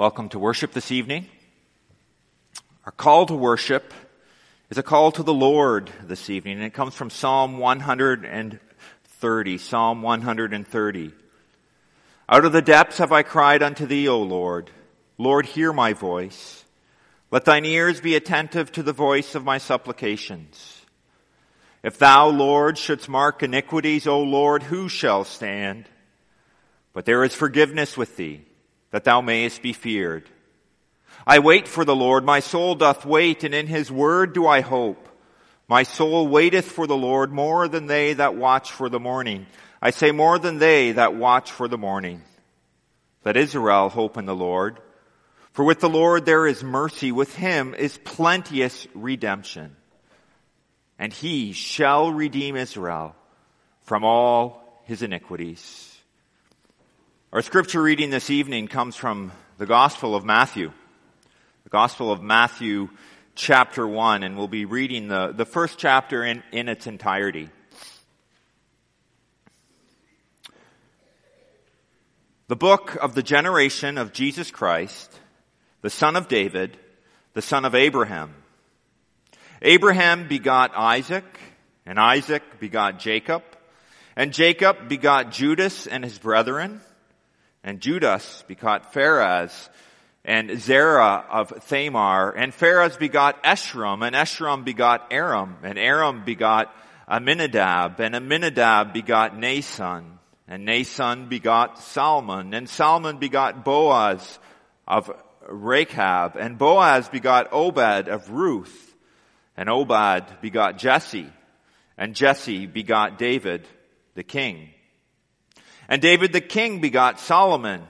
Welcome to worship this evening. Our call to worship is a call to the Lord this evening, and it comes from Psalm 130. Psalm 130. Out of the depths have I cried unto thee, O Lord. Lord, hear my voice. Let thine ears be attentive to the voice of my supplications. If thou, Lord, shouldst mark iniquities, O Lord, who shall stand? But there is forgiveness with thee that thou mayest be feared. I wait for the Lord, my soul doth wait, and in his word do I hope. My soul waiteth for the Lord more than they that watch for the morning. I say more than they that watch for the morning. Let Israel hope in the Lord. For with the Lord there is mercy, with him is plenteous redemption. And he shall redeem Israel from all his iniquities. Our scripture reading this evening comes from the Gospel of Matthew. The Gospel of Matthew chapter 1, and we'll be reading the, the first chapter in, in its entirety. The book of the generation of Jesus Christ, the son of David, the son of Abraham. Abraham begot Isaac, and Isaac begot Jacob, and Jacob begot Judas and his brethren, and Judas begot Phares, and Zerah of Thamar, and Phares begot Esrom, and Esrom begot Aram, and Aram begot Amminadab, and Amminadab begot Nason, and Nason begot Salmon, and Salmon begot Boaz of Rachab, and Boaz begot Obed of Ruth, and Obed begot Jesse, and Jesse begot David the king. And David the king begot Solomon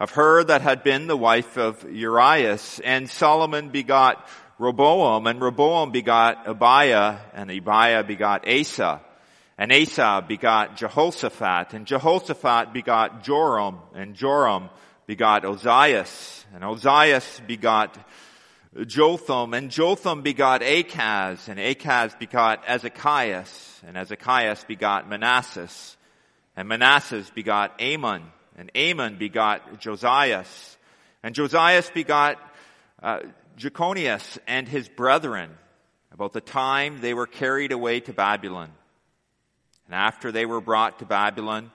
of her that had been the wife of Urias. And Solomon begot Rehoboam, and Rehoboam begot Abiah, and Abiah begot Asa. And Asa begot Jehoshaphat, and Jehoshaphat begot Joram, and Joram begot Ozias, and Ozias begot Jotham, and Jotham begot Achaz, and Achaz begot Ezekias, and Ezekias begot Manasseh. And Manasseh begot Amon, and Amon begot Josias, and Josias begot uh, Jeconias and his brethren about the time they were carried away to Babylon. And after they were brought to Babylon,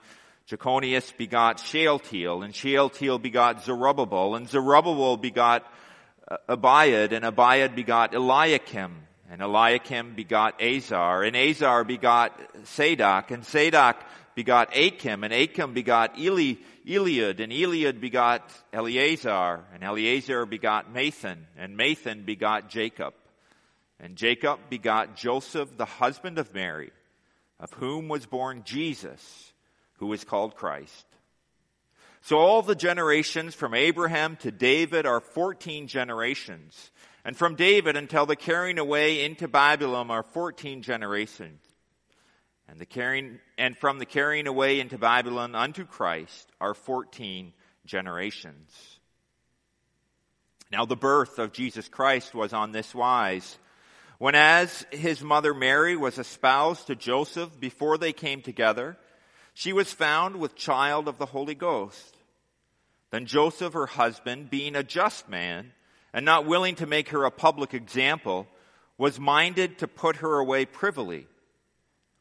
Jeconias begot Shealtiel, and Shealtiel begot Zerubbabel, and Zerubbabel begot uh, Abiud, and Abiud begot Eliakim, and Eliakim begot Azor, and Azor begot Sadoc, and Sadoc begot Achim, and Achim begot Eli, Eliud, and Eliud begot Eleazar, and Eleazar begot Matthan, and Matthan begot Jacob. And Jacob begot Joseph, the husband of Mary, of whom was born Jesus, who is called Christ. So all the generations from Abraham to David are 14 generations. And from David until the carrying away into Babylon are 14 generations. And the carrying, and from the carrying away into Babylon unto Christ are 14 generations. Now the birth of Jesus Christ was on this wise. When as his mother Mary was espoused to Joseph before they came together, she was found with child of the Holy Ghost. Then Joseph, her husband, being a just man, and not willing to make her a public example, was minded to put her away privily.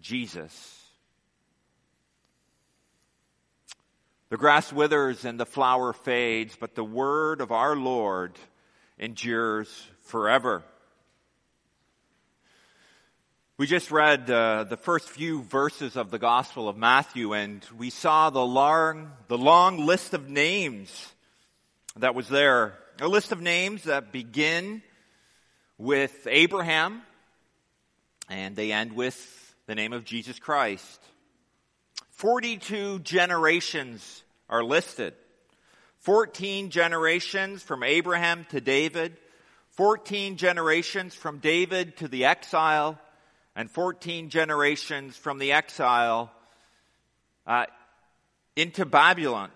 Jesus. The grass withers and the flower fades, but the word of our Lord endures forever. We just read uh, the first few verses of the Gospel of Matthew, and we saw the long, the long list of names that was there. A list of names that begin with Abraham, and they end with the name of Jesus Christ. 42 generations are listed. 14 generations from Abraham to David, 14 generations from David to the exile, and 14 generations from the exile uh, into Babylon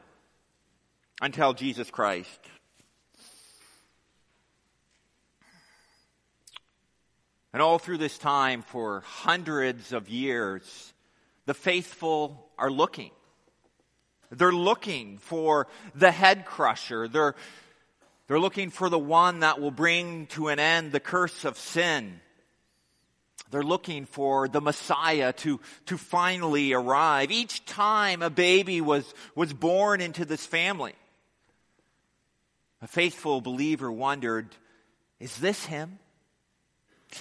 until Jesus Christ. And all through this time, for hundreds of years, the faithful are looking. They're looking for the head crusher. They're, they're looking for the one that will bring to an end the curse of sin. They're looking for the Messiah to, to finally arrive. Each time a baby was, was born into this family, a faithful believer wondered, is this him?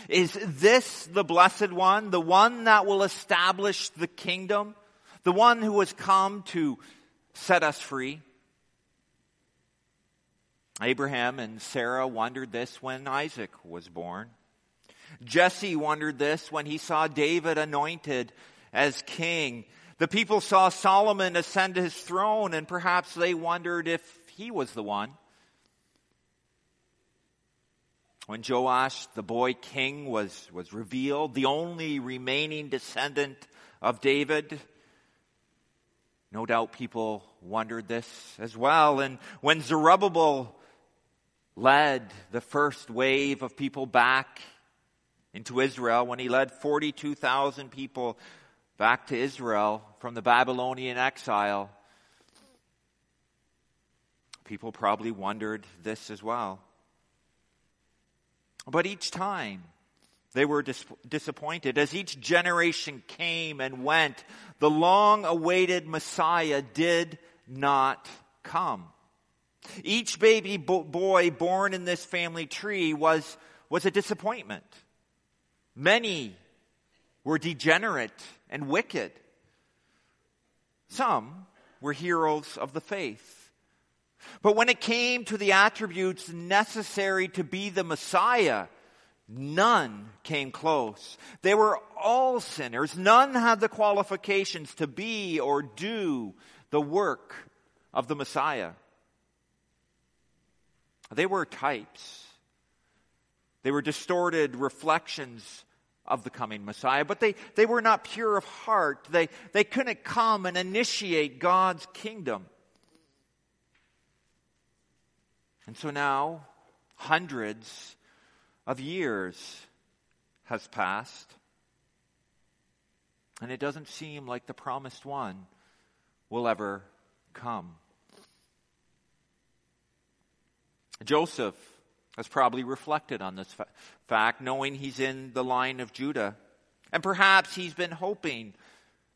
Is this the blessed one, the one that will establish the kingdom, the one who has come to set us free? Abraham and Sarah wondered this when Isaac was born. Jesse wondered this when he saw David anointed as king. The people saw Solomon ascend his throne and perhaps they wondered if he was the one. When Joash, the boy king, was, was revealed, the only remaining descendant of David, no doubt people wondered this as well. And when Zerubbabel led the first wave of people back into Israel when he led 42,000 people back to Israel from the Babylonian exile. People probably wondered this as well. But each time they were dis- disappointed. As each generation came and went, the long awaited Messiah did not come. Each baby bo- boy born in this family tree was, was a disappointment. Many were degenerate and wicked. Some were heroes of the faith. But when it came to the attributes necessary to be the Messiah, none came close. They were all sinners. None had the qualifications to be or do the work of the Messiah. They were types. They were distorted reflections of the coming Messiah, but they, they were not pure of heart. They, they couldn't come and initiate God's kingdom. And so now, hundreds of years has passed, and it doesn't seem like the promised one will ever come. Joseph has probably reflected on this fa- fact, knowing he's in the line of Judah. And perhaps he's been hoping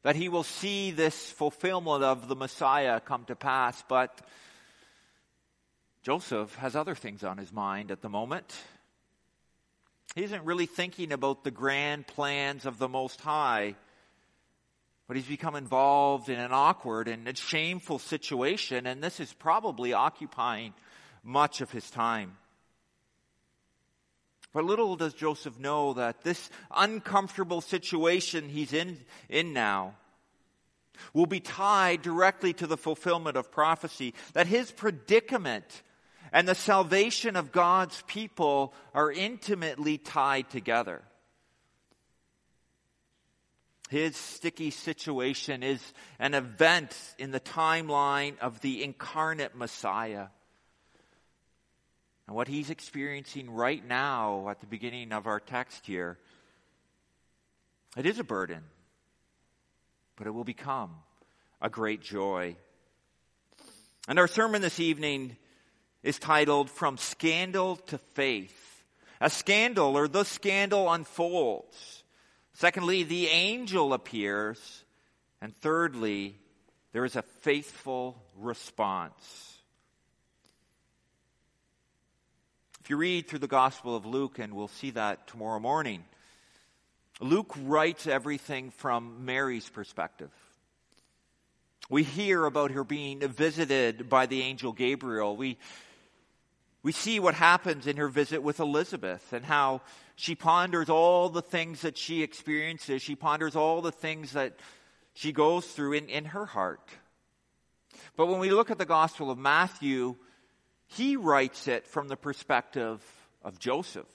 that he will see this fulfillment of the Messiah come to pass, but Joseph has other things on his mind at the moment. He isn't really thinking about the grand plans of the Most High, but he's become involved in an awkward and shameful situation, and this is probably occupying much of his time. But little does Joseph know that this uncomfortable situation he's in, in now will be tied directly to the fulfillment of prophecy, that his predicament and the salvation of God's people are intimately tied together. His sticky situation is an event in the timeline of the incarnate Messiah. And what he's experiencing right now at the beginning of our text here, it is a burden, but it will become a great joy. And our sermon this evening is titled From Scandal to Faith. A scandal or the scandal unfolds. Secondly, the angel appears. And thirdly, there is a faithful response If you read through the Gospel of Luke, and we'll see that tomorrow morning, Luke writes everything from Mary's perspective. We hear about her being visited by the angel Gabriel. We, we see what happens in her visit with Elizabeth and how she ponders all the things that she experiences. She ponders all the things that she goes through in, in her heart. But when we look at the Gospel of Matthew, he writes it from the perspective of Joseph.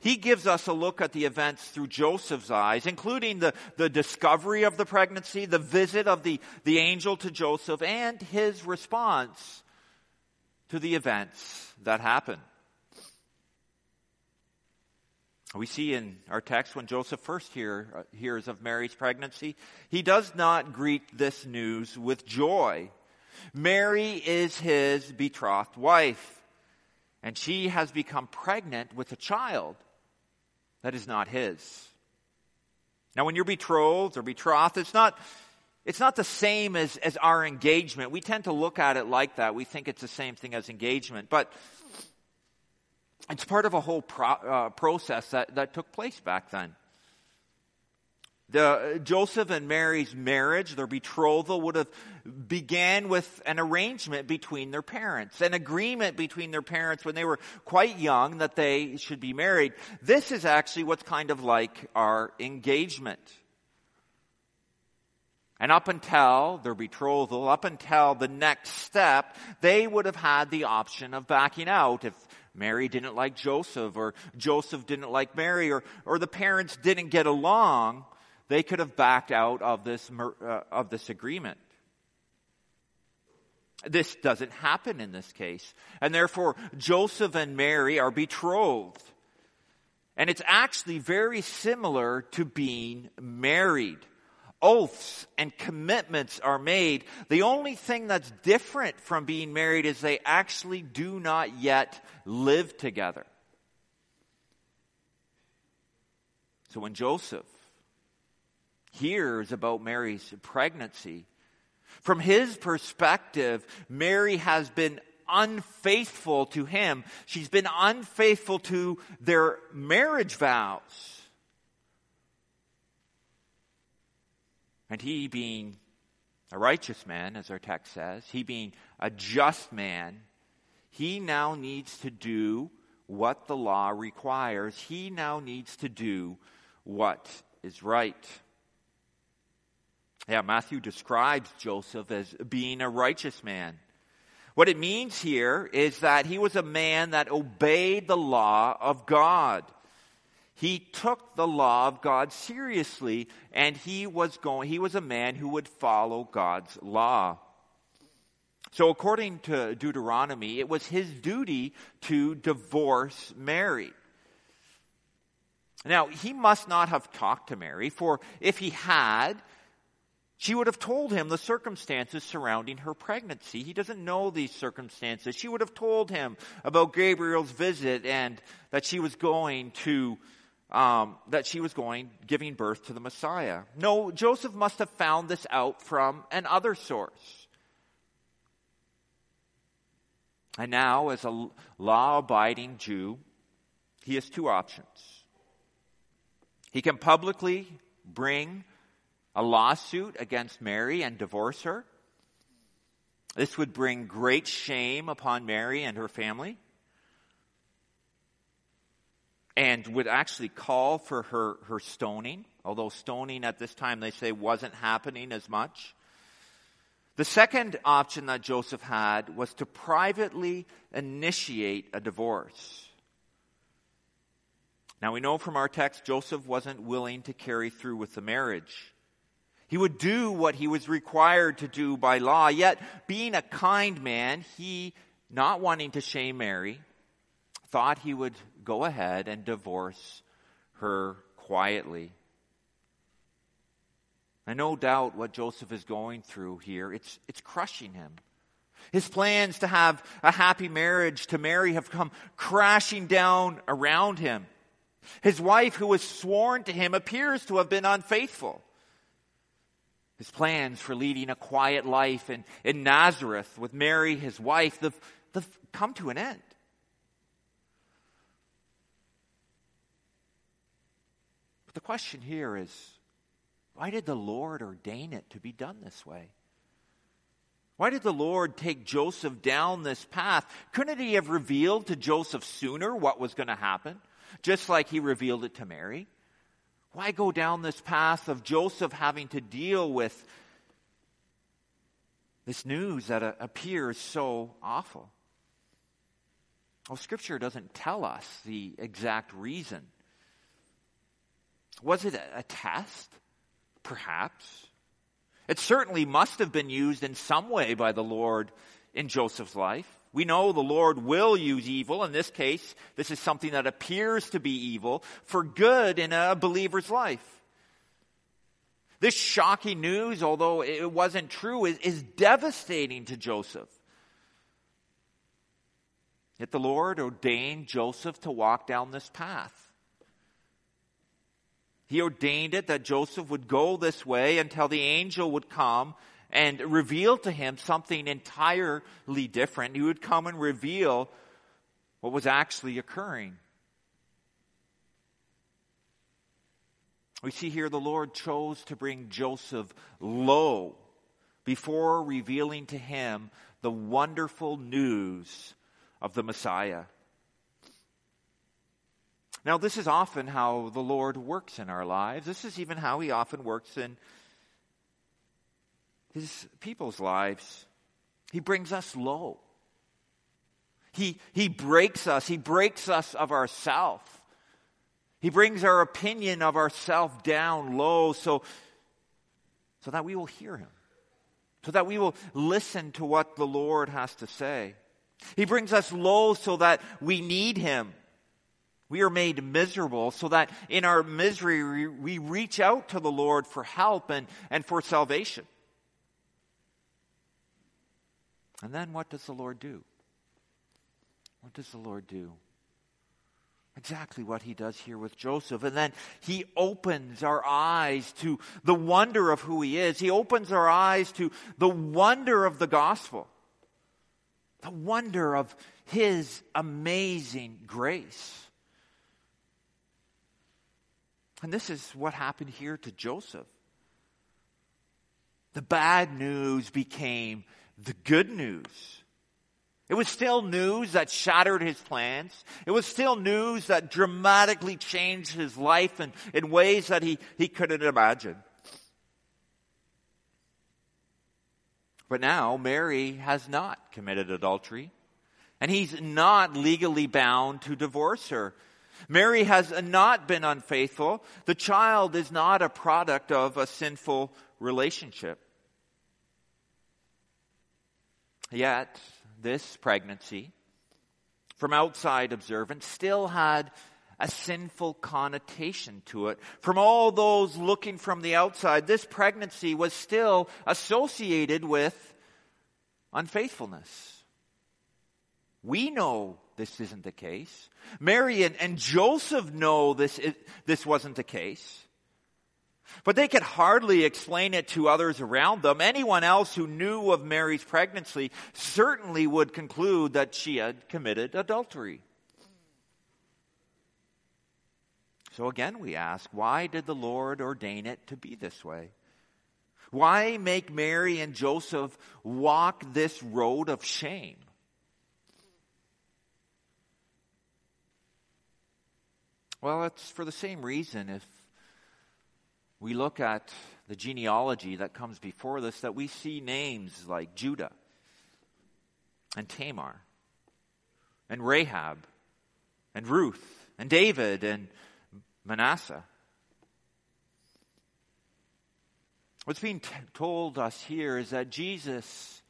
He gives us a look at the events through Joseph's eyes, including the, the discovery of the pregnancy, the visit of the, the angel to Joseph, and his response to the events that happen. We see in our text when Joseph first hear, hears of Mary's pregnancy, he does not greet this news with joy. Mary is his betrothed wife, and she has become pregnant with a child that is not his. Now, when you're betrothed or betrothed, it's not, it's not the same as, as our engagement. We tend to look at it like that. We think it's the same thing as engagement. But it's part of a whole pro, uh, process that, that took place back then. The, Joseph and Mary's marriage, their betrothal, would have began with an arrangement between their parents, an agreement between their parents when they were quite young that they should be married. This is actually what's kind of like our engagement. And up until their betrothal, up until the next step, they would have had the option of backing out if Mary didn't like Joseph or Joseph didn't like Mary or, or the parents didn't get along they could have backed out of this, uh, of this agreement. This doesn't happen in this case. And therefore, Joseph and Mary are betrothed. And it's actually very similar to being married. Oaths and commitments are made. The only thing that's different from being married is they actually do not yet live together. So when Joseph hears about Mary's pregnancy. From his perspective, Mary has been unfaithful to him. She's been unfaithful to their marriage vows. And he being a righteous man, as our text says, he being a just man, he now needs to do what the law requires. He now needs to do what is right. Yeah, Matthew describes Joseph as being a righteous man. What it means here is that he was a man that obeyed the law of God. He took the law of God seriously and he was going, he was a man who would follow God's law. So according to Deuteronomy, it was his duty to divorce Mary. Now, he must not have talked to Mary, for if he had, she would have told him the circumstances surrounding her pregnancy. He doesn't know these circumstances. She would have told him about Gabriel's visit and that she was going to, um, that she was going, giving birth to the Messiah. No, Joseph must have found this out from another source. And now, as a law abiding Jew, he has two options. He can publicly bring a lawsuit against Mary and divorce her. This would bring great shame upon Mary and her family and would actually call for her, her stoning, although stoning at this time they say wasn't happening as much. The second option that Joseph had was to privately initiate a divorce. Now we know from our text Joseph wasn't willing to carry through with the marriage. He would do what he was required to do by law, yet being a kind man, he, not wanting to shame Mary, thought he would go ahead and divorce her quietly. And no doubt what Joseph is going through here, it's, it's crushing him. His plans to have a happy marriage to Mary have come crashing down around him. His wife, who was sworn to him, appears to have been unfaithful. His plans for leading a quiet life in, in Nazareth with Mary, his wife, they've, they've come to an end. But the question here is why did the Lord ordain it to be done this way? Why did the Lord take Joseph down this path? Couldn't he have revealed to Joseph sooner what was going to happen, just like he revealed it to Mary? Why go down this path of Joseph having to deal with this news that uh, appears so awful? Well, Scripture doesn't tell us the exact reason. Was it a test? Perhaps. It certainly must have been used in some way by the Lord in Joseph's life. We know the Lord will use evil. In this case, this is something that appears to be evil for good in a believer's life. This shocking news, although it wasn't true, is, is devastating to Joseph. Yet the Lord ordained Joseph to walk down this path. He ordained it that Joseph would go this way until the angel would come and reveal to him something entirely different. He would come and reveal what was actually occurring. We see here the Lord chose to bring Joseph low before revealing to him the wonderful news of the Messiah. Now, this is often how the Lord works in our lives. This is even how He often works in His people's lives. He brings us low. He, he breaks us. He breaks us of ourself. He brings our opinion of ourself down low so, so that we will hear Him, so that we will listen to what the Lord has to say. He brings us low so that we need Him. We are made miserable so that in our misery we reach out to the Lord for help and, and for salvation. And then what does the Lord do? What does the Lord do? Exactly what he does here with Joseph. And then he opens our eyes to the wonder of who he is. He opens our eyes to the wonder of the gospel the wonder of His amazing grace. And this is what happened here to Joseph. The bad news became the good news. It was still news that shattered his plans. It was still news that dramatically changed his life in, in ways that he, he couldn't imagine. But now Mary has not committed adultery, and he's not legally bound to divorce her. Mary has not been unfaithful. The child is not a product of a sinful relationship. Yet, this pregnancy, from outside observance, still had a sinful connotation to it. From all those looking from the outside, this pregnancy was still associated with unfaithfulness. We know this isn't the case. Mary and, and Joseph know this, this wasn't the case. But they could hardly explain it to others around them. Anyone else who knew of Mary's pregnancy certainly would conclude that she had committed adultery. So again, we ask, why did the Lord ordain it to be this way? Why make Mary and Joseph walk this road of shame? Well, it's for the same reason if we look at the genealogy that comes before this that we see names like Judah and Tamar and Rahab and Ruth and David and Manasseh. What's being t- told us here is that Jesus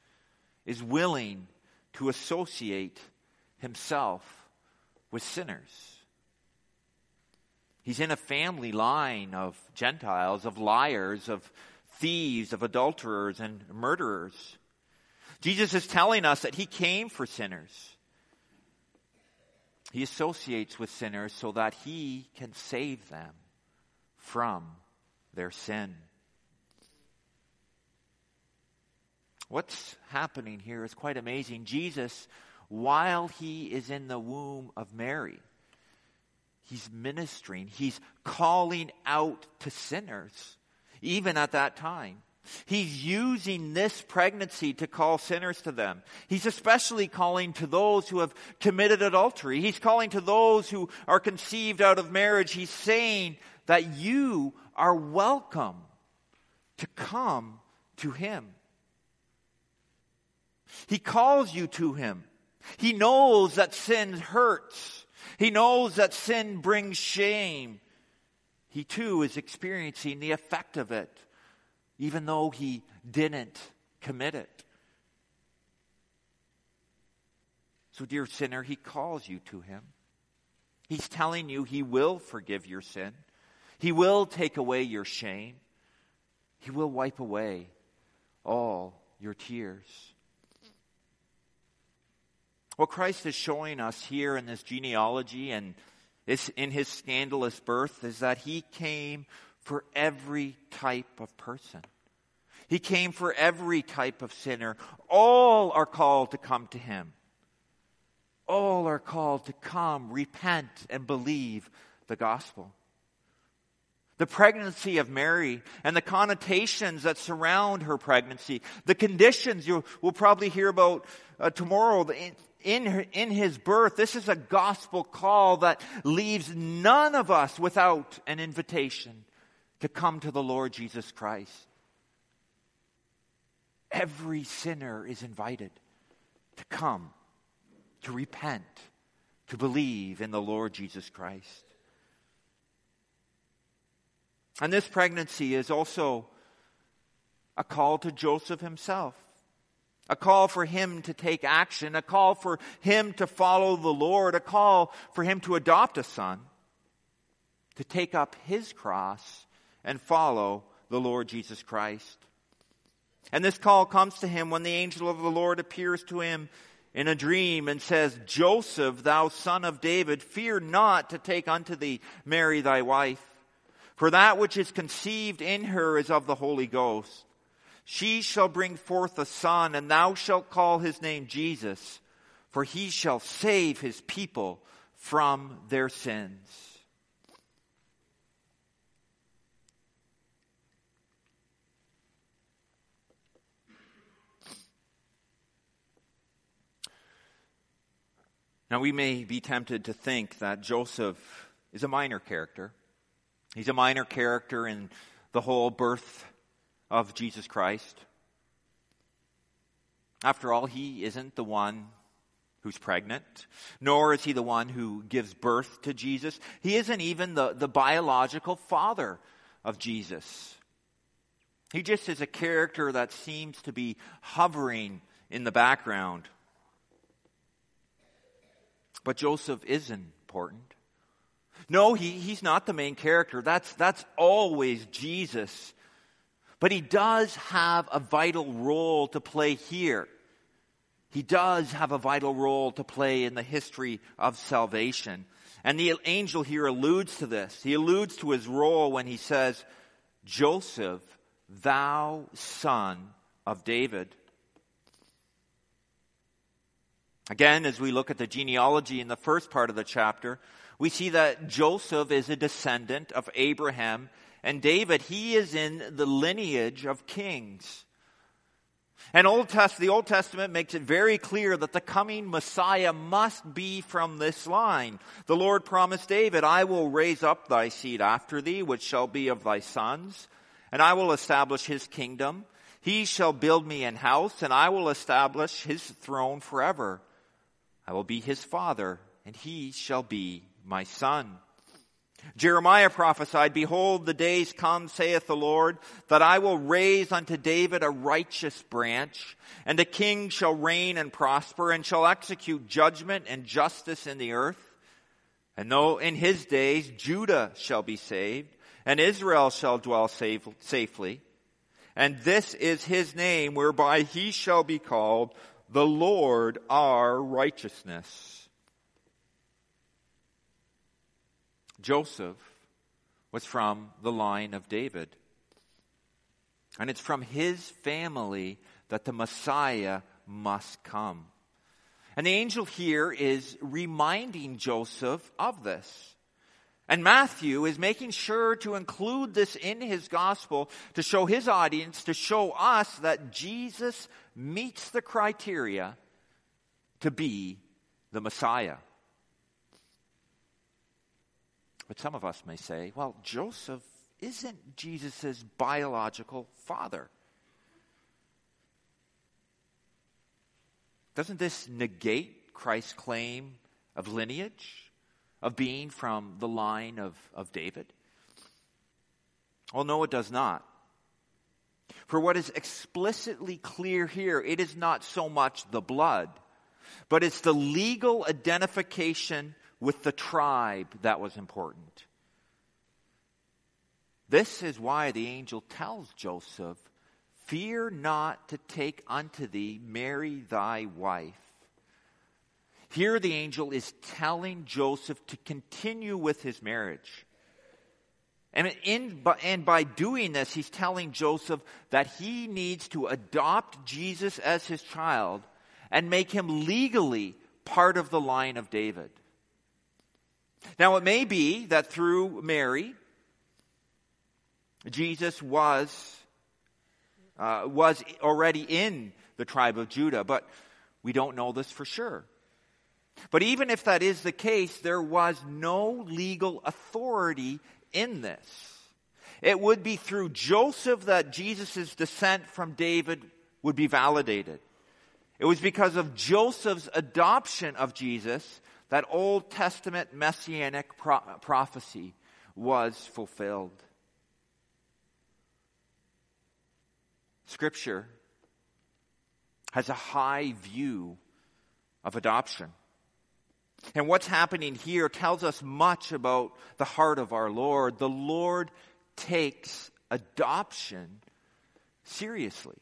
is willing to associate himself with sinners. He's in a family line of Gentiles, of liars, of thieves, of adulterers, and murderers. Jesus is telling us that he came for sinners. He associates with sinners so that he can save them from their sin. What's happening here is quite amazing. Jesus, while he is in the womb of Mary, He's ministering. He's calling out to sinners, even at that time. He's using this pregnancy to call sinners to them. He's especially calling to those who have committed adultery. He's calling to those who are conceived out of marriage. He's saying that you are welcome to come to Him. He calls you to Him. He knows that sin hurts. He knows that sin brings shame. He too is experiencing the effect of it even though he didn't commit it. So, dear sinner, he calls you to him. He's telling you he will forgive your sin, he will take away your shame, he will wipe away all your tears. What Christ is showing us here in this genealogy and in his scandalous birth is that he came for every type of person. He came for every type of sinner. All are called to come to him. All are called to come, repent, and believe the gospel. The pregnancy of Mary and the connotations that surround her pregnancy, the conditions you will probably hear about uh, tomorrow in, in, in his birth. This is a gospel call that leaves none of us without an invitation to come to the Lord Jesus Christ. Every sinner is invited to come, to repent, to believe in the Lord Jesus Christ. And this pregnancy is also a call to Joseph himself. A call for him to take action, a call for him to follow the Lord, a call for him to adopt a son, to take up his cross and follow the Lord Jesus Christ. And this call comes to him when the angel of the Lord appears to him in a dream and says, Joseph, thou son of David, fear not to take unto thee Mary thy wife, for that which is conceived in her is of the Holy Ghost. She shall bring forth a son, and thou shalt call his name Jesus, for he shall save his people from their sins. Now, we may be tempted to think that Joseph is a minor character. He's a minor character in the whole birth of Jesus Christ. After all, he isn't the one who's pregnant, nor is he the one who gives birth to Jesus. He isn't even the, the biological father of Jesus. He just is a character that seems to be hovering in the background. But Joseph is important. No, he, he's not the main character. That's, that's always Jesus. But he does have a vital role to play here. He does have a vital role to play in the history of salvation. And the angel here alludes to this. He alludes to his role when he says, Joseph, thou son of David. Again, as we look at the genealogy in the first part of the chapter, we see that Joseph is a descendant of Abraham and David. He is in the lineage of kings. And Old Test, the Old Testament makes it very clear that the coming Messiah must be from this line. The Lord promised David, I will raise up thy seed after thee, which shall be of thy sons, and I will establish his kingdom. He shall build me an house, and I will establish his throne forever I will be his father, and he shall be my son. Jeremiah prophesied, Behold, the days come, saith the Lord, that I will raise unto David a righteous branch, and a king shall reign and prosper, and shall execute judgment and justice in the earth. And though in his days Judah shall be saved, and Israel shall dwell safe, safely, and this is his name whereby he shall be called the Lord our righteousness. Joseph was from the line of David. And it's from his family that the Messiah must come. And the angel here is reminding Joseph of this. And Matthew is making sure to include this in his gospel to show his audience, to show us that Jesus meets the criteria to be the Messiah. But some of us may say, well, Joseph isn't Jesus' biological father. Doesn't this negate Christ's claim of lineage? of being from the line of, of David? Well, no, it does not. For what is explicitly clear here, it is not so much the blood, but it's the legal identification with the tribe that was important. This is why the angel tells Joseph, Fear not to take unto thee Mary thy wife, here, the angel is telling Joseph to continue with his marriage. And, in, and by doing this, he's telling Joseph that he needs to adopt Jesus as his child and make him legally part of the line of David. Now, it may be that through Mary, Jesus was, uh, was already in the tribe of Judah, but we don't know this for sure. But even if that is the case, there was no legal authority in this. It would be through Joseph that Jesus' descent from David would be validated. It was because of Joseph's adoption of Jesus that Old Testament messianic pro- prophecy was fulfilled. Scripture has a high view of adoption. And what's happening here tells us much about the heart of our Lord. The Lord takes adoption seriously.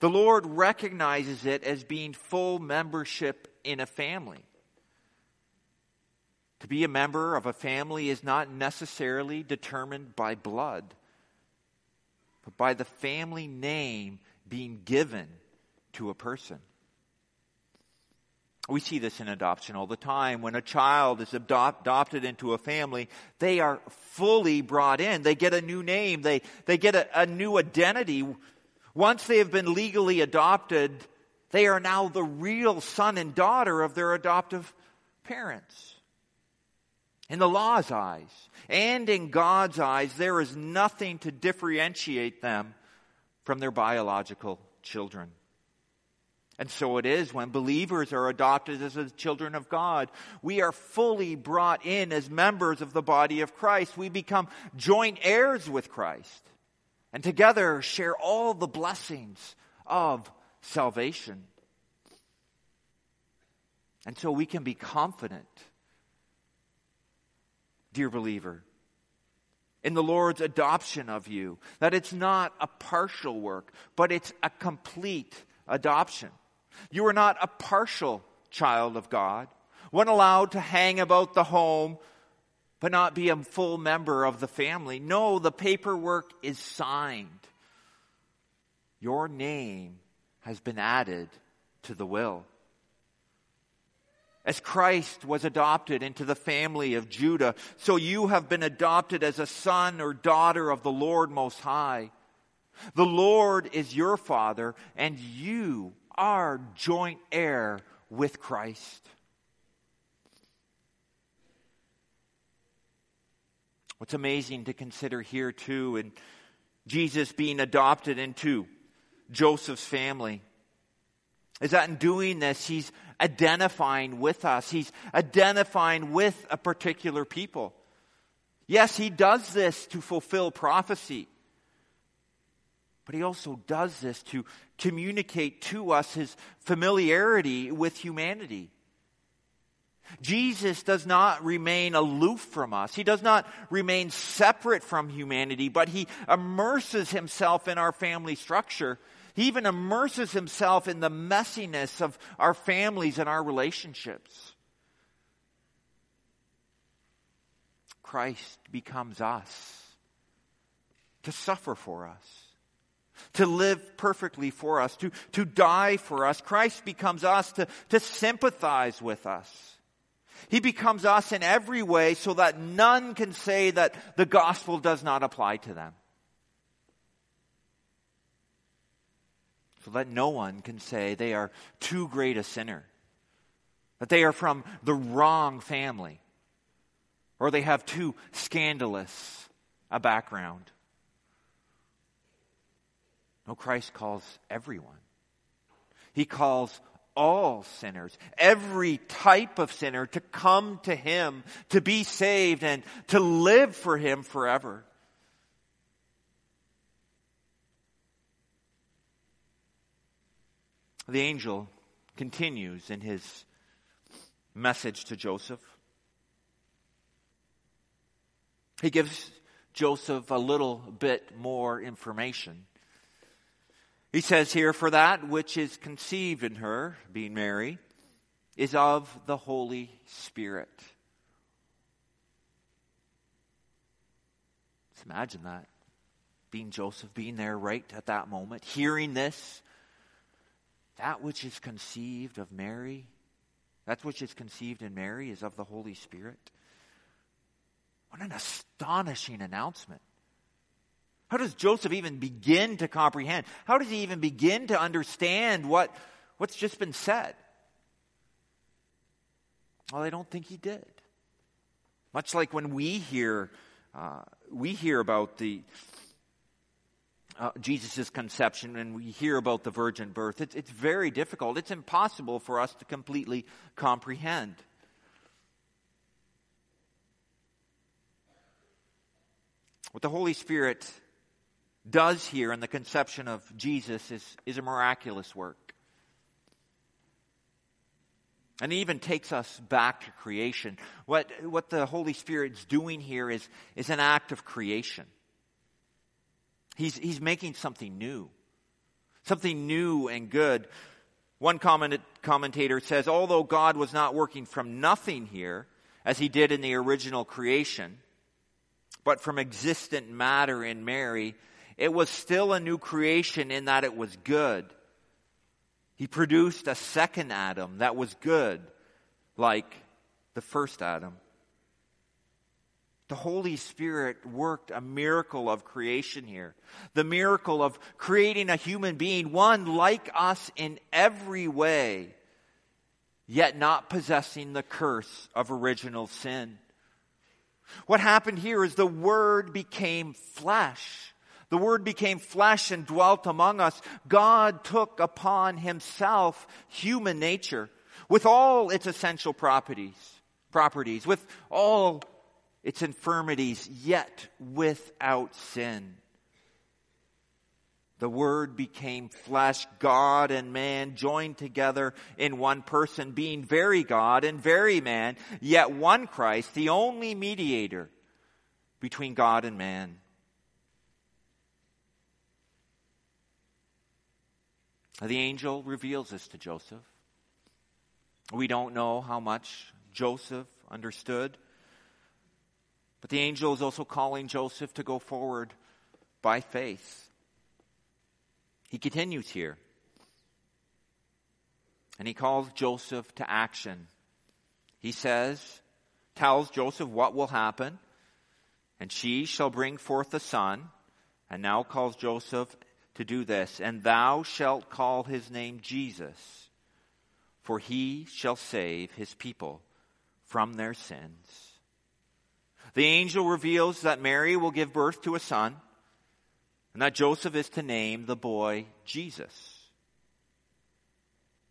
The Lord recognizes it as being full membership in a family. To be a member of a family is not necessarily determined by blood, but by the family name being given to a person. We see this in adoption all the time. When a child is adopt, adopted into a family, they are fully brought in. They get a new name. They, they get a, a new identity. Once they have been legally adopted, they are now the real son and daughter of their adoptive parents. In the law's eyes and in God's eyes, there is nothing to differentiate them from their biological children. And so it is when believers are adopted as the children of God. We are fully brought in as members of the body of Christ. We become joint heirs with Christ and together share all the blessings of salvation. And so we can be confident, dear believer, in the Lord's adoption of you, that it's not a partial work, but it's a complete adoption. You are not a partial child of God, one allowed to hang about the home but not be a full member of the family. No, the paperwork is signed. Your name has been added to the will. As Christ was adopted into the family of Judah, so you have been adopted as a son or daughter of the Lord Most High. The Lord is your Father, and you are joint heir with Christ. What's amazing to consider here, too, and Jesus being adopted into Joseph's family, is that in doing this, he's identifying with us. He's identifying with a particular people. Yes, he does this to fulfill prophecy. But he also does this to communicate to us his familiarity with humanity. Jesus does not remain aloof from us. He does not remain separate from humanity, but he immerses himself in our family structure. He even immerses himself in the messiness of our families and our relationships. Christ becomes us to suffer for us to live perfectly for us, to, to die for us. Christ becomes us to, to sympathize with us. He becomes us in every way so that none can say that the gospel does not apply to them. So that no one can say they are too great a sinner, that they are from the wrong family, or they have too scandalous a background. No, Christ calls everyone. He calls all sinners, every type of sinner to come to Him, to be saved and to live for Him forever. The angel continues in his message to Joseph. He gives Joseph a little bit more information. He says here, for that which is conceived in her, being Mary, is of the Holy Spirit. Let's imagine that. Being Joseph, being there right at that moment, hearing this. That which is conceived of Mary, that which is conceived in Mary is of the Holy Spirit. What an astonishing announcement. How does Joseph even begin to comprehend? How does he even begin to understand what, what's just been said? Well, I don't think he did. Much like when we hear, uh, we hear about the uh, Jesus' conception and we hear about the virgin birth, it's, it's very difficult. It's impossible for us to completely comprehend. What the Holy Spirit does here in the conception of Jesus is, is a miraculous work. And it even takes us back to creation. What, what the Holy Spirit's doing here is, is an act of creation. He's, he's making something new. Something new and good. One comment, commentator says, although God was not working from nothing here, as he did in the original creation, but from existent matter in Mary, it was still a new creation in that it was good. He produced a second Adam that was good, like the first Adam. The Holy Spirit worked a miracle of creation here. The miracle of creating a human being, one like us in every way, yet not possessing the curse of original sin. What happened here is the Word became flesh. The Word became flesh and dwelt among us. God took upon Himself human nature with all its essential properties, properties, with all its infirmities, yet without sin. The Word became flesh, God and man joined together in one person, being very God and very man, yet one Christ, the only mediator between God and man. The angel reveals this to Joseph. We don't know how much Joseph understood, but the angel is also calling Joseph to go forward by faith. He continues here. And he calls Joseph to action. He says, tells Joseph what will happen, and she shall bring forth a son, and now calls Joseph to do this, and thou shalt call his name Jesus, for he shall save his people from their sins. The angel reveals that Mary will give birth to a son, and that Joseph is to name the boy Jesus.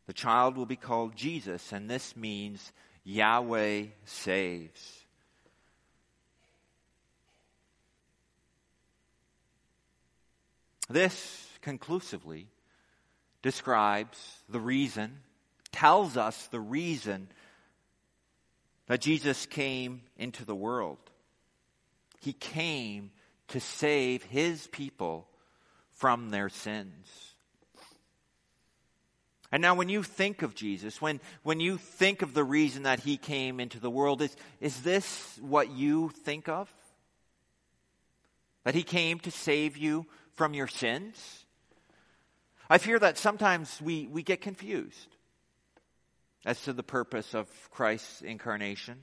The child will be called Jesus, and this means Yahweh saves. This conclusively describes the reason, tells us the reason that Jesus came into the world. He came to save his people from their sins. And now, when you think of Jesus, when, when you think of the reason that he came into the world, is, is this what you think of? That he came to save you from your sins? I fear that sometimes we, we get confused. as to the purpose of Christ's incarnation.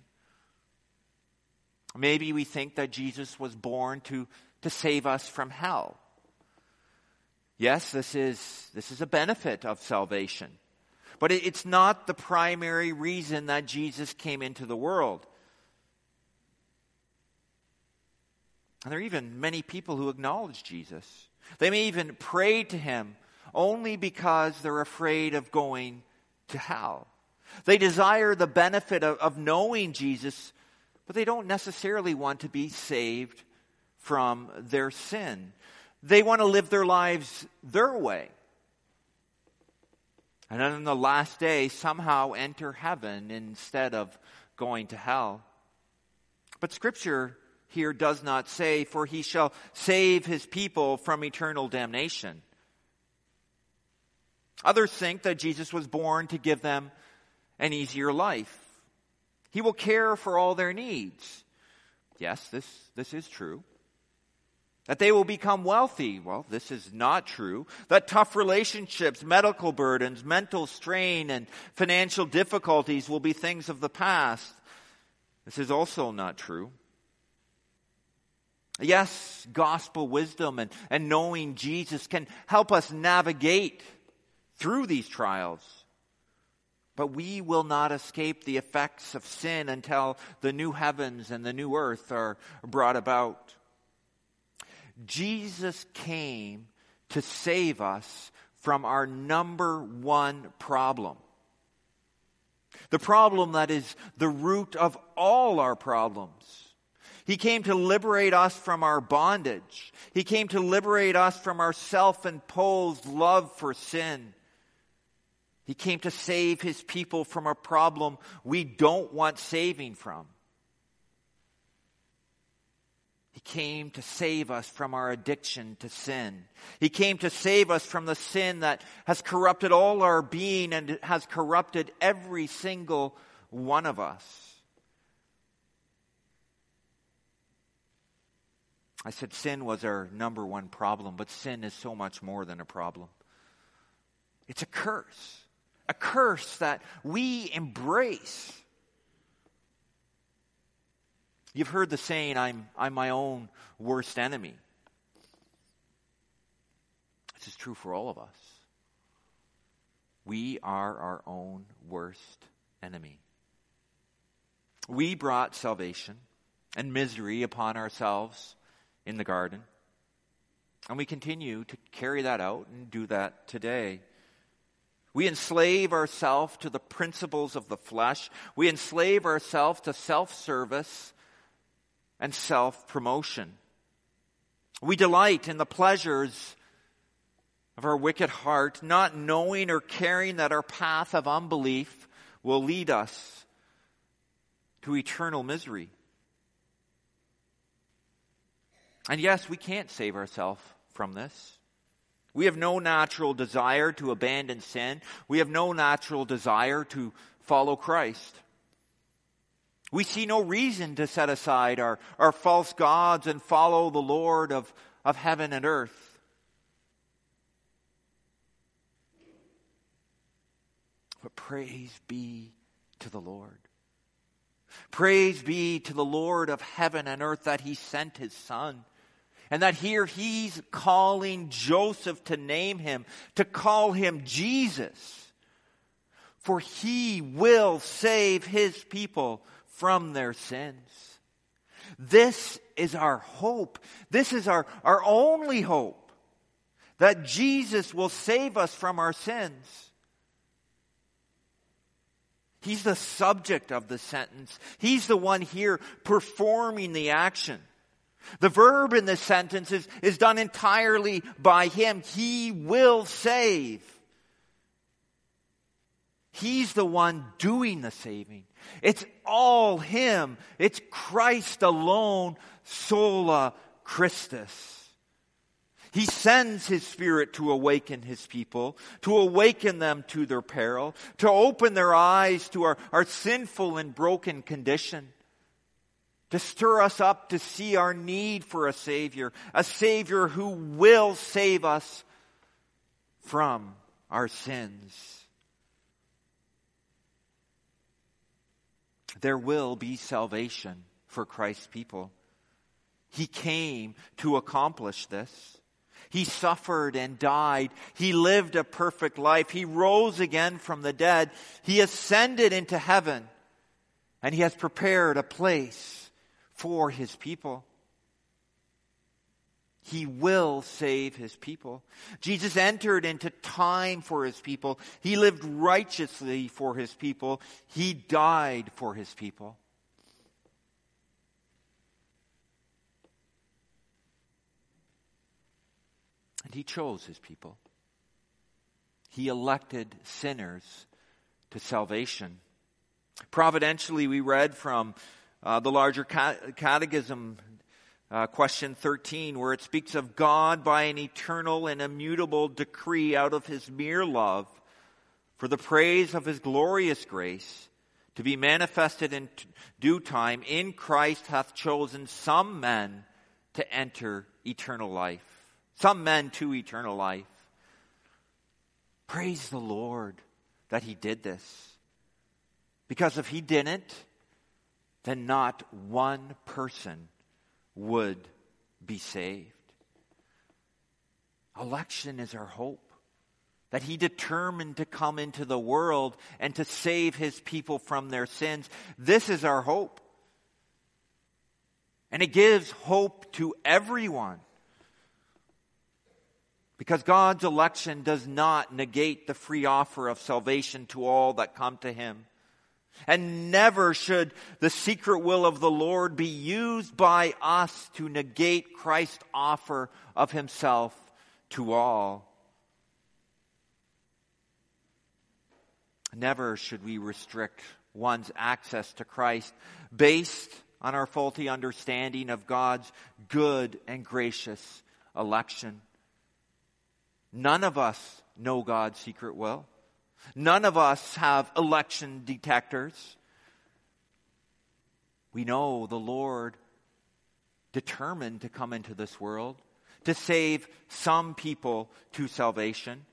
Maybe we think that Jesus was born to, to save us from hell. Yes, this is, this is a benefit of salvation. But it's not the primary reason that Jesus came into the world. And there are even many people who acknowledge Jesus. They may even pray to him only because they're afraid of going to hell. They desire the benefit of, of knowing Jesus, but they don't necessarily want to be saved from their sin. They want to live their lives their way. And then on the last day, somehow enter heaven instead of going to hell. But Scripture here does not say, For he shall save his people from eternal damnation. Others think that Jesus was born to give them an easier life. He will care for all their needs. Yes, this, this is true. That they will become wealthy. Well, this is not true. That tough relationships, medical burdens, mental strain, and financial difficulties will be things of the past. This is also not true. Yes, gospel wisdom and, and knowing Jesus can help us navigate through these trials. But we will not escape the effects of sin until the new heavens and the new earth are brought about. Jesus came to save us from our number one problem. The problem that is the root of all our problems. He came to liberate us from our bondage. He came to liberate us from our self imposed love for sin. He came to save his people from a problem we don't want saving from. He came to save us from our addiction to sin. He came to save us from the sin that has corrupted all our being and has corrupted every single one of us. I said sin was our number one problem, but sin is so much more than a problem. It's a curse. A curse that we embrace. You've heard the saying, I'm, I'm my own worst enemy. This is true for all of us. We are our own worst enemy. We brought salvation and misery upon ourselves in the garden. And we continue to carry that out and do that today. We enslave ourselves to the principles of the flesh. We enslave ourselves to self service and self promotion. We delight in the pleasures of our wicked heart, not knowing or caring that our path of unbelief will lead us to eternal misery. And yes, we can't save ourselves from this. We have no natural desire to abandon sin. We have no natural desire to follow Christ. We see no reason to set aside our, our false gods and follow the Lord of, of heaven and earth. But praise be to the Lord. Praise be to the Lord of heaven and earth that he sent his son and that here he's calling Joseph to name him, to call him Jesus. For he will save his people from their sins. This is our hope. This is our, our only hope. That Jesus will save us from our sins. He's the subject of the sentence. He's the one here performing the action. The verb in this sentence is, is done entirely by Him. He will save. He's the one doing the saving. It's all Him. It's Christ alone, sola Christus. He sends His Spirit to awaken His people, to awaken them to their peril, to open their eyes to our, our sinful and broken condition to stir us up to see our need for a Savior, a Savior who will save us from our sins. there will be salvation for Christ's people. He came to accomplish this. He suffered and died. He lived a perfect life. He rose again from the dead. He ascended into heaven. And he has prepared a place for his people. He will save his people. Jesus entered into time for his people. He lived righteously for his people. He died for his people. And he chose his people. He elected sinners to salvation. Providentially, we read from uh, the larger catechism uh, question 13, where it speaks of God by an eternal and immutable decree out of his mere love for the praise of his glorious grace to be manifested in t- due time in Christ hath chosen some men to enter eternal life. Some men to eternal life. Praise the Lord that he did this. Because if he didn't, then not one person would be saved. Election is our hope. That he determined to come into the world and to save his people from their sins. This is our hope. And it gives hope to everyone. Because God's election does not negate the free offer of salvation to all that come to him. And never should the secret will of the Lord be used by us to negate Christ's offer of himself to all. Never should we restrict one's access to Christ based on our faulty understanding of God's good and gracious election. None of us know God's secret will. None of us have election detectors. We know the Lord determined to come into this world to save some people to salvation.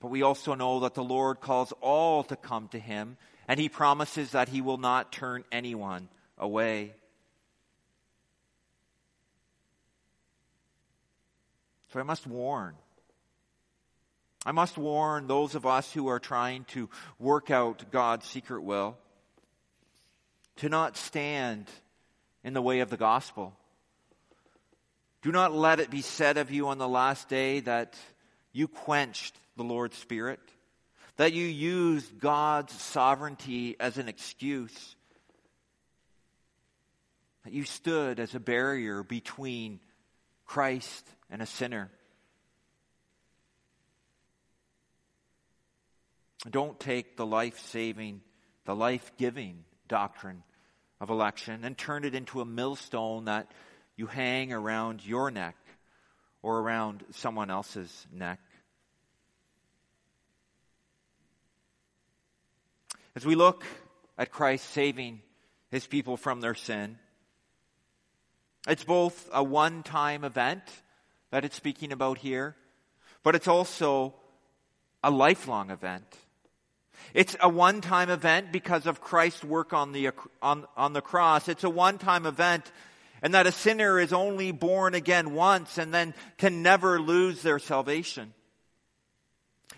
But we also know that the Lord calls all to come to Him, and He promises that He will not turn anyone away. So I must warn I must warn those of us who are trying to work out God's secret will to not stand in the way of the gospel. Do not let it be said of you on the last day that you quenched the Lord's Spirit, that you used God's sovereignty as an excuse, that you stood as a barrier between Christ and a sinner. Don't take the life saving, the life giving doctrine of election and turn it into a millstone that you hang around your neck or around someone else's neck. As we look at Christ saving his people from their sin, it's both a one time event that it's speaking about here, but it's also a lifelong event. It's a one-time event because of Christ's work on the, on, on the cross. It's a one-time event and that a sinner is only born again once and then can never lose their salvation.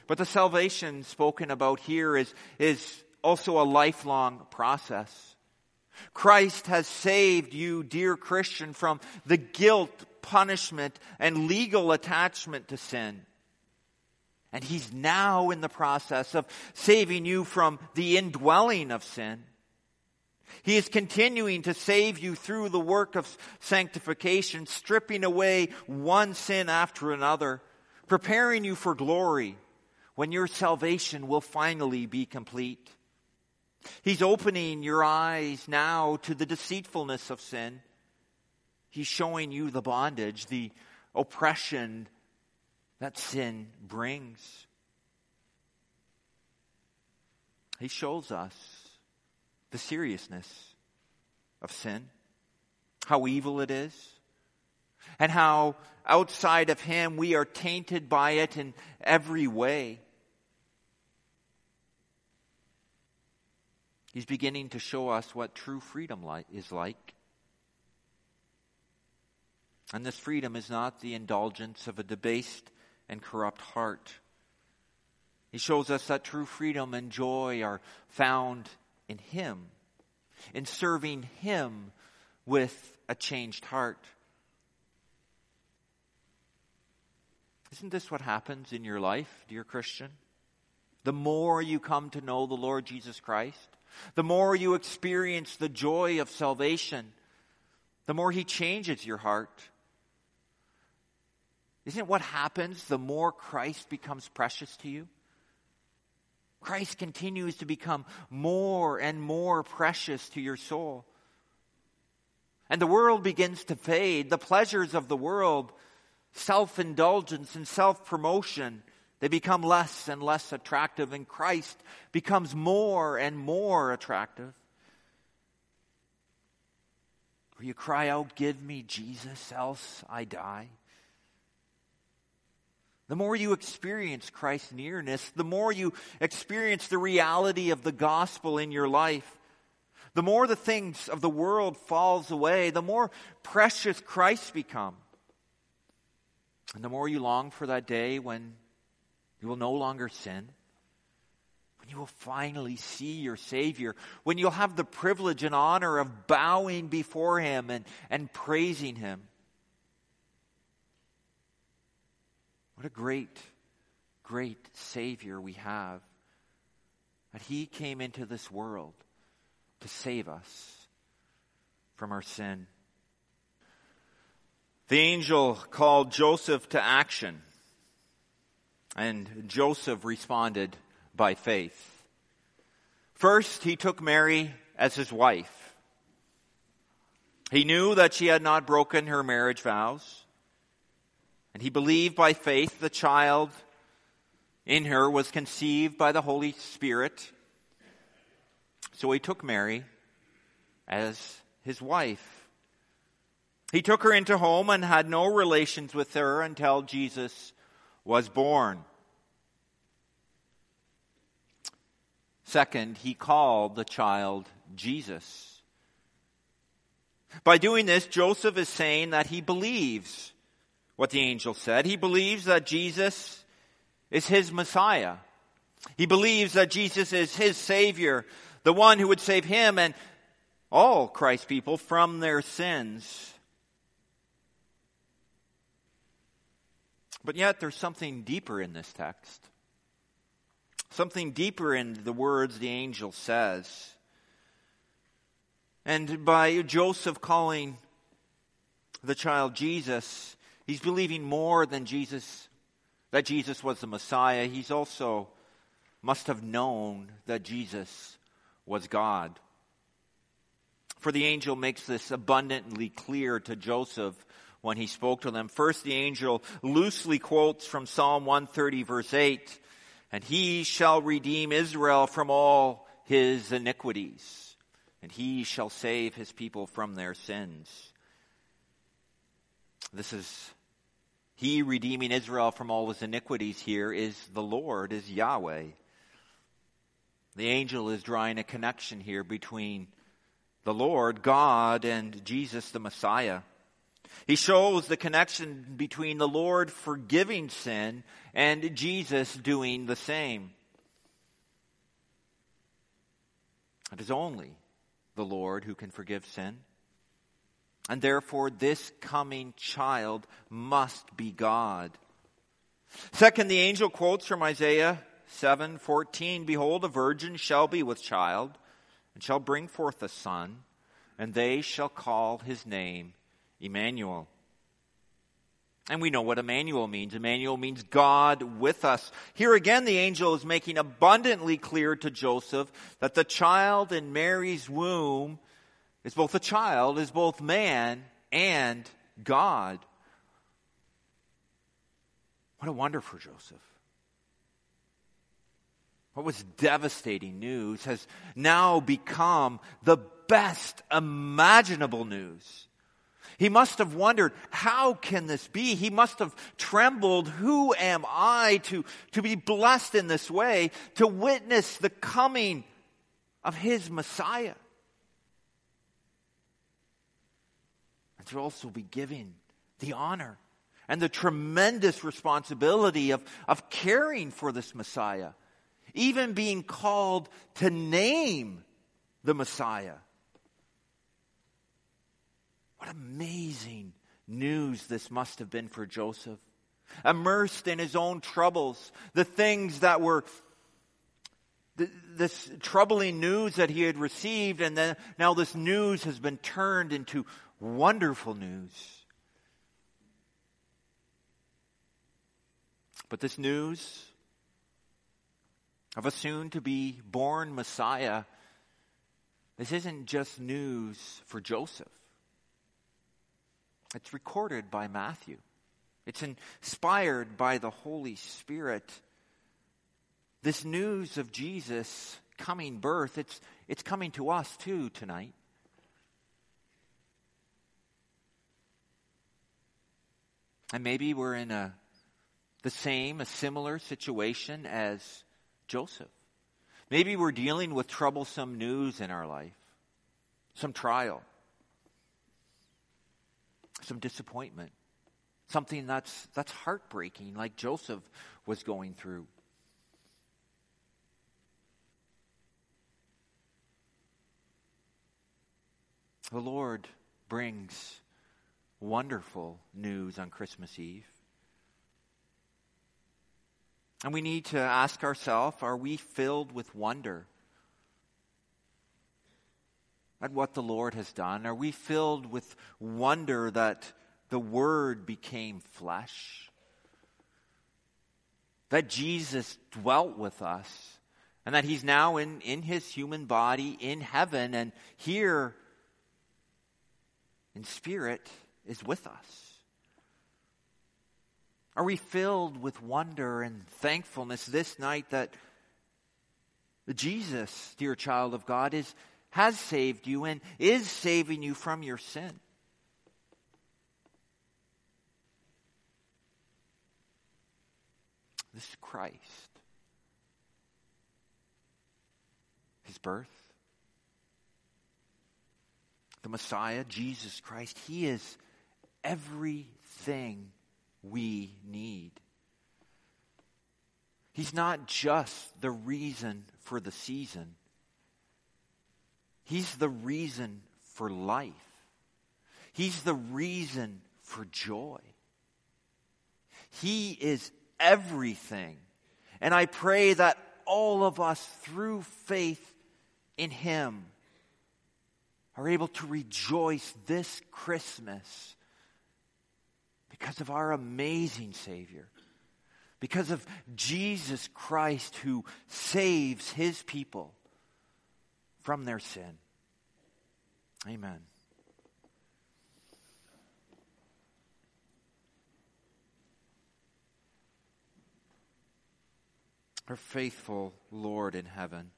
But the salvation spoken about here is, is also a lifelong process. Christ has saved you, dear Christian, from the guilt, punishment, and legal attachment to sin. And he's now in the process of saving you from the indwelling of sin. He is continuing to save you through the work of sanctification, stripping away one sin after another, preparing you for glory when your salvation will finally be complete. He's opening your eyes now to the deceitfulness of sin. He's showing you the bondage, the oppression that sin brings. He shows us the seriousness of sin, how evil it is, and how outside of Him we are tainted by it in every way. He's beginning to show us what true freedom is like. And this freedom is not the indulgence of a debased and corrupt heart. He shows us that true freedom and joy are found in Him, in serving Him with a changed heart. Isn't this what happens in your life, dear Christian? The more you come to know the Lord Jesus Christ, the more you experience the joy of salvation, the more He changes your heart. Isn't what happens the more Christ becomes precious to you? Christ continues to become more and more precious to your soul. And the world begins to fade. The pleasures of the world, self indulgence and self promotion, they become less and less attractive, and Christ becomes more and more attractive. Where you cry out, Give me Jesus, else I die. The more you experience Christ's nearness, the more you experience the reality of the gospel in your life, the more the things of the world falls away, the more precious Christ become. And the more you long for that day when you will no longer sin. When you will finally see your Savior. When you'll have the privilege and honor of bowing before Him and, and praising Him. What a great, great Savior we have. That He came into this world to save us from our sin. The angel called Joseph to action. And Joseph responded by faith. First, he took Mary as his wife. He knew that she had not broken her marriage vows. And he believed by faith the child in her was conceived by the Holy Spirit. So he took Mary as his wife. He took her into home and had no relations with her until Jesus was born. Second, he called the child Jesus. By doing this, Joseph is saying that he believes what the angel said. He believes that Jesus is his Messiah. He believes that Jesus is his Savior, the one who would save him and all Christ's people from their sins. But yet there's something deeper in this text. Something deeper in the words the angel says. And by Joseph calling the child Jesus, he's believing more than Jesus, that Jesus was the Messiah. He's also must have known that Jesus was God. For the angel makes this abundantly clear to Joseph when he spoke to them. First, the angel loosely quotes from Psalm 130 verse 8, and he shall redeem Israel from all his iniquities, and he shall save his people from their sins. This is he redeeming Israel from all his iniquities here is the Lord, is Yahweh. The angel is drawing a connection here between the Lord, God, and Jesus the Messiah. He shows the connection between the Lord forgiving sin and Jesus doing the same. It is only the Lord who can forgive sin. And therefore, this coming child must be God. Second, the angel quotes from Isaiah 7:14, "Behold, a virgin shall be with child, and shall bring forth a son, and they shall call his name Emmanuel. And we know what Emmanuel means. Emmanuel means God with us. Here again, the angel is making abundantly clear to Joseph that the child in Mary's womb is both a child, is both man and God. What a wonder for Joseph. What was devastating news has now become the best imaginable news. He must have wondered, how can this be? He must have trembled, who am I to, to be blessed in this way, to witness the coming of his Messiah. To also be giving the honor and the tremendous responsibility of, of caring for this Messiah, even being called to name the Messiah. What amazing news this must have been for Joseph. Immersed in his own troubles, the things that were this troubling news that he had received, and then now this news has been turned into wonderful news. But this news of a soon to be born Messiah, this isn't just news for Joseph. It's recorded by Matthew. It's inspired by the Holy Spirit. This news of Jesus coming birth, it's, it's coming to us too tonight. And maybe we're in a, the same, a similar situation as Joseph. Maybe we're dealing with troublesome news in our life, some trial, some disappointment, something that's, that's heartbreaking, like Joseph was going through. The Lord brings wonderful news on Christmas Eve. And we need to ask ourselves are we filled with wonder at what the Lord has done? Are we filled with wonder that the Word became flesh? That Jesus dwelt with us? And that He's now in, in His human body in heaven and here in spirit is with us? Are we filled with wonder and thankfulness this night that Jesus, dear child of God, is, has saved you and is saving you from your sin? This is Christ. His birth. The Messiah, Jesus Christ, He is everything we need. He's not just the reason for the season. He's the reason for life. He's the reason for joy. He is everything. And I pray that all of us, through faith in Him, are able to rejoice this Christmas because of our amazing Savior, because of Jesus Christ who saves his people from their sin. Amen. Our faithful Lord in heaven.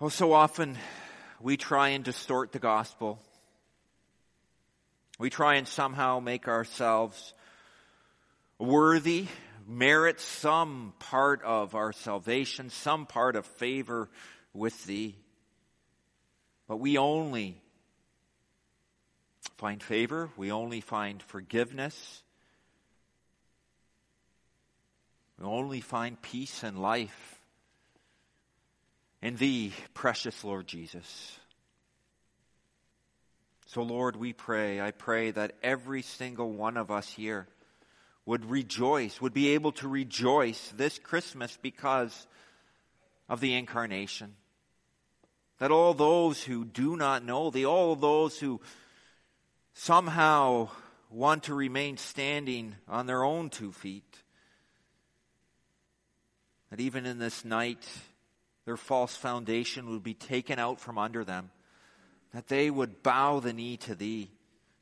Oh, so often we try and distort the gospel we try and somehow make ourselves worthy, merit some part of our salvation, some part of favor with Thee. But we only find favor, we only find forgiveness, we only find peace and life in Thee, precious Lord Jesus. So, Lord, we pray, I pray that every single one of us here would rejoice, would be able to rejoice this Christmas because of the incarnation. That all those who do not know thee, all those who somehow want to remain standing on their own two feet, that even in this night, their false foundation would be taken out from under them that they would bow the knee to thee,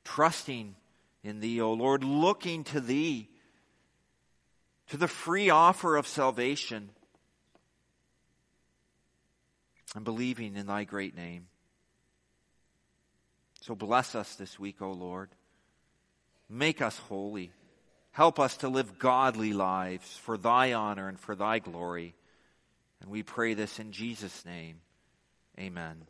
trusting in thee, O Lord, looking to thee, to the free offer of salvation, and believing in thy great name. So bless us this week, O Lord. Make us holy. Help us to live godly lives for thy honor and for thy glory. And we pray this in Jesus' name. Amen.